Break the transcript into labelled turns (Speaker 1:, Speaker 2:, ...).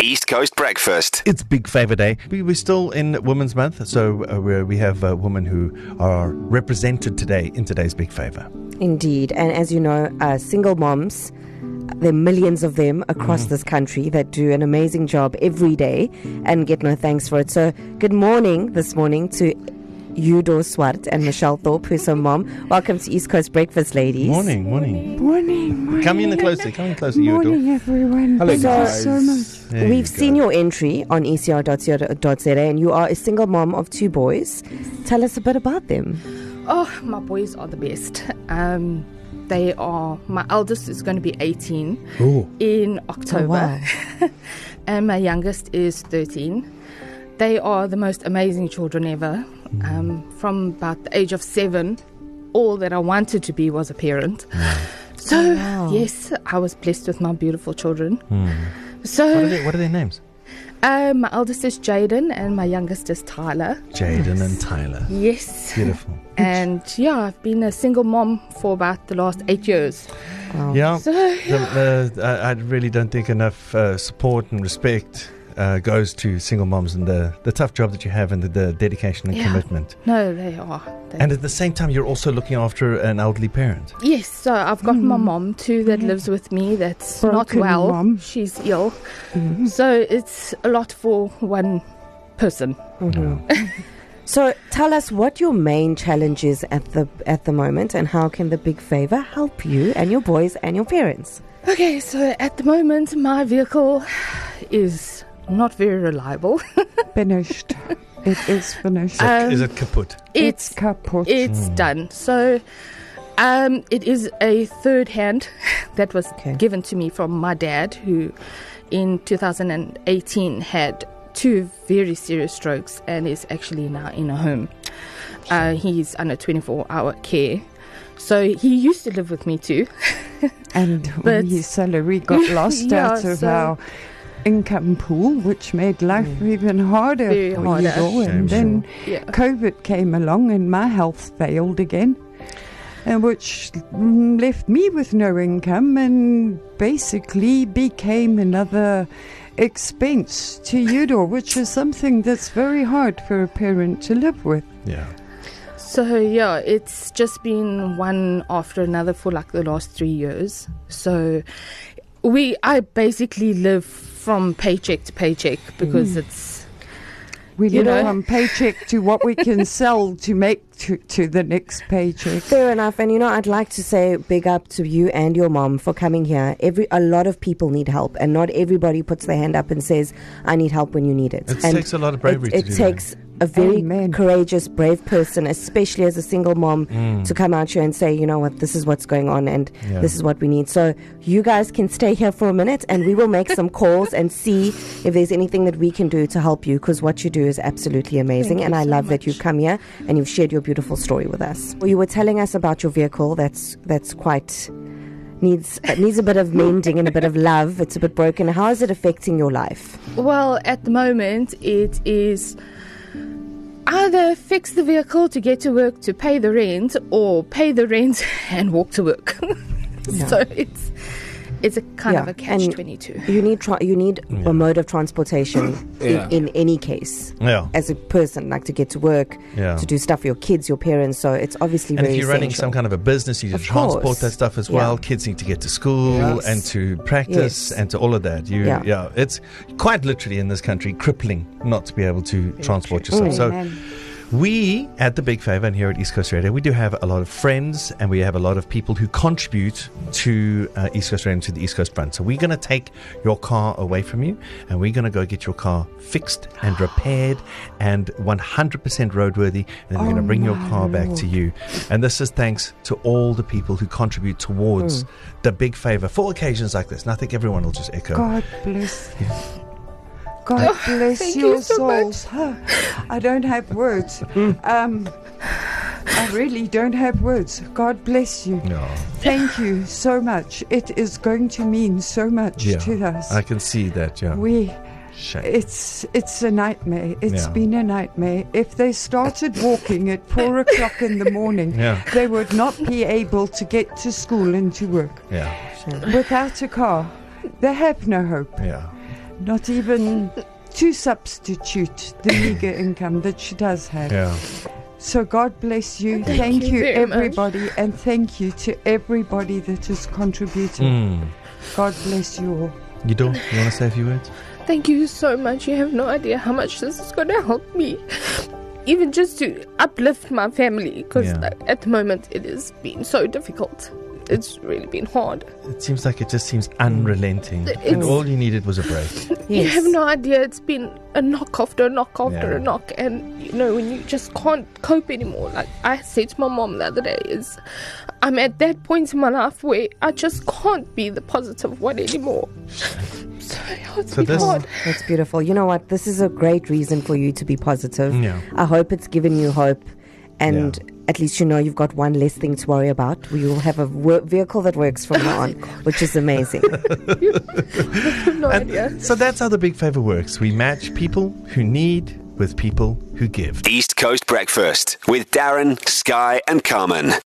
Speaker 1: East Coast Breakfast.
Speaker 2: It's Big Favor Day. We- We're still in Women's Month, so uh, we're, have uh, women who are represented today in today's Big Favor.
Speaker 3: Indeed. And as you know, uh, single moms, there are millions of them across
Speaker 2: Mm.
Speaker 3: this country that do an amazing job every day and get no thanks for it. So, good morning this morning to Udo Swart and Michelle Thorpe, who's her mom. Welcome to East Coast Breakfast, ladies.
Speaker 2: Morning, morning.
Speaker 4: Morning, morning.
Speaker 2: Come in closer, come in closer, you
Speaker 4: Morning, everyone.
Speaker 2: Hello,
Speaker 4: Thank
Speaker 3: guys.
Speaker 4: you so much.
Speaker 2: There
Speaker 3: We've seen your entry on ecr.co.za and you are a single mom of two boys. Tell us a bit about them.
Speaker 5: Oh, my boys are the best. Um, they are, my eldest is going to be 18
Speaker 2: Ooh.
Speaker 5: in October,
Speaker 3: wow.
Speaker 5: and my youngest is 13. They are the most amazing children ever. Um, from about the age of seven, all that I wanted to be was a parent. So,
Speaker 3: Wow.
Speaker 5: yes, I was blessed with my beautiful children.
Speaker 2: Hmm. What, are
Speaker 5: So,
Speaker 2: they, what are their names?
Speaker 5: uh, my eldest is Jaden, and my youngest is Tyler.
Speaker 2: Jaden and Tyler.
Speaker 5: Yes.
Speaker 2: Beautiful.
Speaker 5: And yeah, I've been a single mom for about the last eight years.
Speaker 3: Wow.
Speaker 2: Yeah,
Speaker 5: So,
Speaker 2: the, the, I, I really don't think enough uh, support and respect uh, goes to single moms and the, the tough job that you have and the, the dedication and
Speaker 5: Yeah.
Speaker 2: commitment.
Speaker 5: no, they are. They
Speaker 2: And at the same time, you're also looking after an elderly parent.
Speaker 5: Yes, so I've got my
Speaker 4: Mm.
Speaker 5: mom too that
Speaker 4: Yeah.
Speaker 5: lives with me that's
Speaker 4: Broken
Speaker 5: not well.
Speaker 4: mom.
Speaker 5: She's ill.
Speaker 4: Mhm.
Speaker 5: So it's a lot for one person.
Speaker 3: Mhm. so tell us what your main challenge is at the at the moment and how can the big favor help you and your boys and your parents
Speaker 5: Okay, so at the moment my vehicle is not very reliable.
Speaker 4: Finished. It is finished.
Speaker 5: Um,
Speaker 2: Is it kaput?
Speaker 4: it's
Speaker 5: it's
Speaker 4: kaput.
Speaker 5: it's
Speaker 2: Mm.
Speaker 5: done. So um, it is a third hand that was
Speaker 3: Okay.
Speaker 5: given to me from my dad, who in 2018 had two very serious strokes and is actually now in a home. Uh, he's under 24 hour care. So he used to live with me too.
Speaker 4: and
Speaker 5: but-
Speaker 4: his salary got lost
Speaker 5: Yeah,
Speaker 4: out of
Speaker 5: so-
Speaker 4: our income pool, which made life
Speaker 3: Mm.
Speaker 4: even harder
Speaker 5: Very
Speaker 4: for
Speaker 5: harder.
Speaker 4: you. all.
Speaker 2: Shame,
Speaker 4: And then
Speaker 5: Yeah.
Speaker 4: COVID came along and my health failed again, and which mm, left me with no income and basically became another expense to Udor, which is something that's very hard for a parent to live with.
Speaker 2: Yeah.
Speaker 5: So yeah, it's just been one after another for like the last three years. So we, I basically live from paycheck to paycheck because mm. it's
Speaker 4: We
Speaker 5: You
Speaker 4: live
Speaker 5: know.
Speaker 4: on paycheck to what we can sell to make to, to the next paycheck.
Speaker 3: fair enough. And you know i'd like to say big up to you and your mom for coming here. Every a lot of people need help and not everybody puts their hand up and says i need help when you need it.
Speaker 2: It
Speaker 3: and
Speaker 2: takes a lot of bravery
Speaker 3: it, it
Speaker 2: to do
Speaker 3: takes a very
Speaker 4: Amen.
Speaker 3: courageous brave person especially as a single mom.
Speaker 2: Mm.
Speaker 3: to come out here and say you know what this is what's going on and
Speaker 2: Yeah.
Speaker 3: this is what we need. So you guys can stay here for a minute and we will make some calls and see if there's anything that we can do to help you because what you do is absolutely amazing
Speaker 5: Thank
Speaker 3: and I
Speaker 5: so
Speaker 3: love that you've come here and you've shared your beautiful story with us. Well, you were telling us about your vehicle that's that's quite needs uh, needs a bit of mending and a bit of love. It's a bit broken. How is it affecting your life?
Speaker 5: well at the moment it is either fix the vehicle to get to work to pay the rent or pay the rent and walk to work.
Speaker 3: Yeah.
Speaker 5: So it's it's a kind
Speaker 3: Yeah,
Speaker 5: of a catch
Speaker 3: and-
Speaker 5: twenty two.
Speaker 3: You need tra- you need
Speaker 2: Yeah.
Speaker 3: a mode of transportation
Speaker 1: Yeah.
Speaker 3: in, in any case
Speaker 2: Yeah.
Speaker 3: as a person like to get to work
Speaker 2: Yeah.
Speaker 3: to do stuff for your kids, your parents. So it's obviously
Speaker 2: And
Speaker 3: very
Speaker 2: if you're running some kind of a business, you need
Speaker 3: Of
Speaker 2: to transport
Speaker 3: course.
Speaker 2: that stuff as
Speaker 3: Yeah.
Speaker 2: well. Kids need to get to school
Speaker 3: Yes.
Speaker 2: and to practice
Speaker 3: Yes.
Speaker 2: and to all of that. You,
Speaker 3: Yeah.
Speaker 2: yeah. it's quite literally in this country crippling not to be able to transport yourself.
Speaker 3: Mm.
Speaker 2: So
Speaker 4: Amen.
Speaker 2: We at the Big Favor and here at East Coast Radio, we do have a lot of friends and we have a lot of people who contribute to uh, East Coast Radio and to the East Coast Front. So we're going to take your car away from you and we're going to go get your car fixed and repaired and 100% roadworthy. And then we're going to
Speaker 4: Oh
Speaker 2: bring your car back
Speaker 4: Lord.
Speaker 2: to you. And this is thanks to all the people who contribute towards
Speaker 3: Mm.
Speaker 2: the Big Favor for occasions like this. And I think everyone will just echo.
Speaker 4: God bless. God bless
Speaker 5: thank
Speaker 4: your
Speaker 5: you so
Speaker 4: souls. Huh. I don't have words. Um, I really don't have words. God bless you.
Speaker 2: No,
Speaker 4: Thank you so much. It is going to mean so much
Speaker 2: Yeah.
Speaker 4: to us.
Speaker 2: I can see that. Yeah,
Speaker 4: we
Speaker 2: shame.
Speaker 4: it's it's a nightmare. It's
Speaker 2: Yeah.
Speaker 4: been a nightmare. If they started walking at four o'clock in the morning,
Speaker 2: Yeah,
Speaker 4: they would not be able to get to school and to work
Speaker 2: yeah,
Speaker 4: without a car. They have no hope.
Speaker 2: yeah.
Speaker 4: Not even to substitute the meager income that she does have.
Speaker 2: Yeah.
Speaker 4: So God bless you.
Speaker 5: Thank
Speaker 4: Thank,
Speaker 5: you
Speaker 4: you,
Speaker 5: very much.
Speaker 4: everybody, and thank you to everybody that has contributed.
Speaker 2: Mm.
Speaker 4: God bless you all.
Speaker 2: You do? You want to say a few words?
Speaker 5: Thank you so much. You have no idea how much this is going to help me. Even just to uplift my family, because
Speaker 2: Yeah.
Speaker 5: at the moment it has been so difficult. It's really been hard.
Speaker 2: It seems like it just seems unrelenting. and all you needed was a break.
Speaker 5: You have no idea. It's been a knock after a knock after
Speaker 2: Yeah.
Speaker 5: a knock, and you know when you just can't cope anymore. Like I said to my mom the other day, is I'm at that point in my life where I just can't be the positive one anymore. So yeah, it's
Speaker 2: So this-
Speaker 5: hard.
Speaker 3: That's beautiful. You know what? This is a great reason for you to be positive.
Speaker 2: Yeah.
Speaker 3: I hope it's given you hope, and at least you know you've got one less thing to worry about. We will have a wo- vehicle that works from now on, which is amazing.
Speaker 5: no
Speaker 2: And
Speaker 5: idea.
Speaker 2: so that's how the big favor works. We match people who need with people who give.
Speaker 1: East Coast Breakfast with Darren, Sky, and Carmen.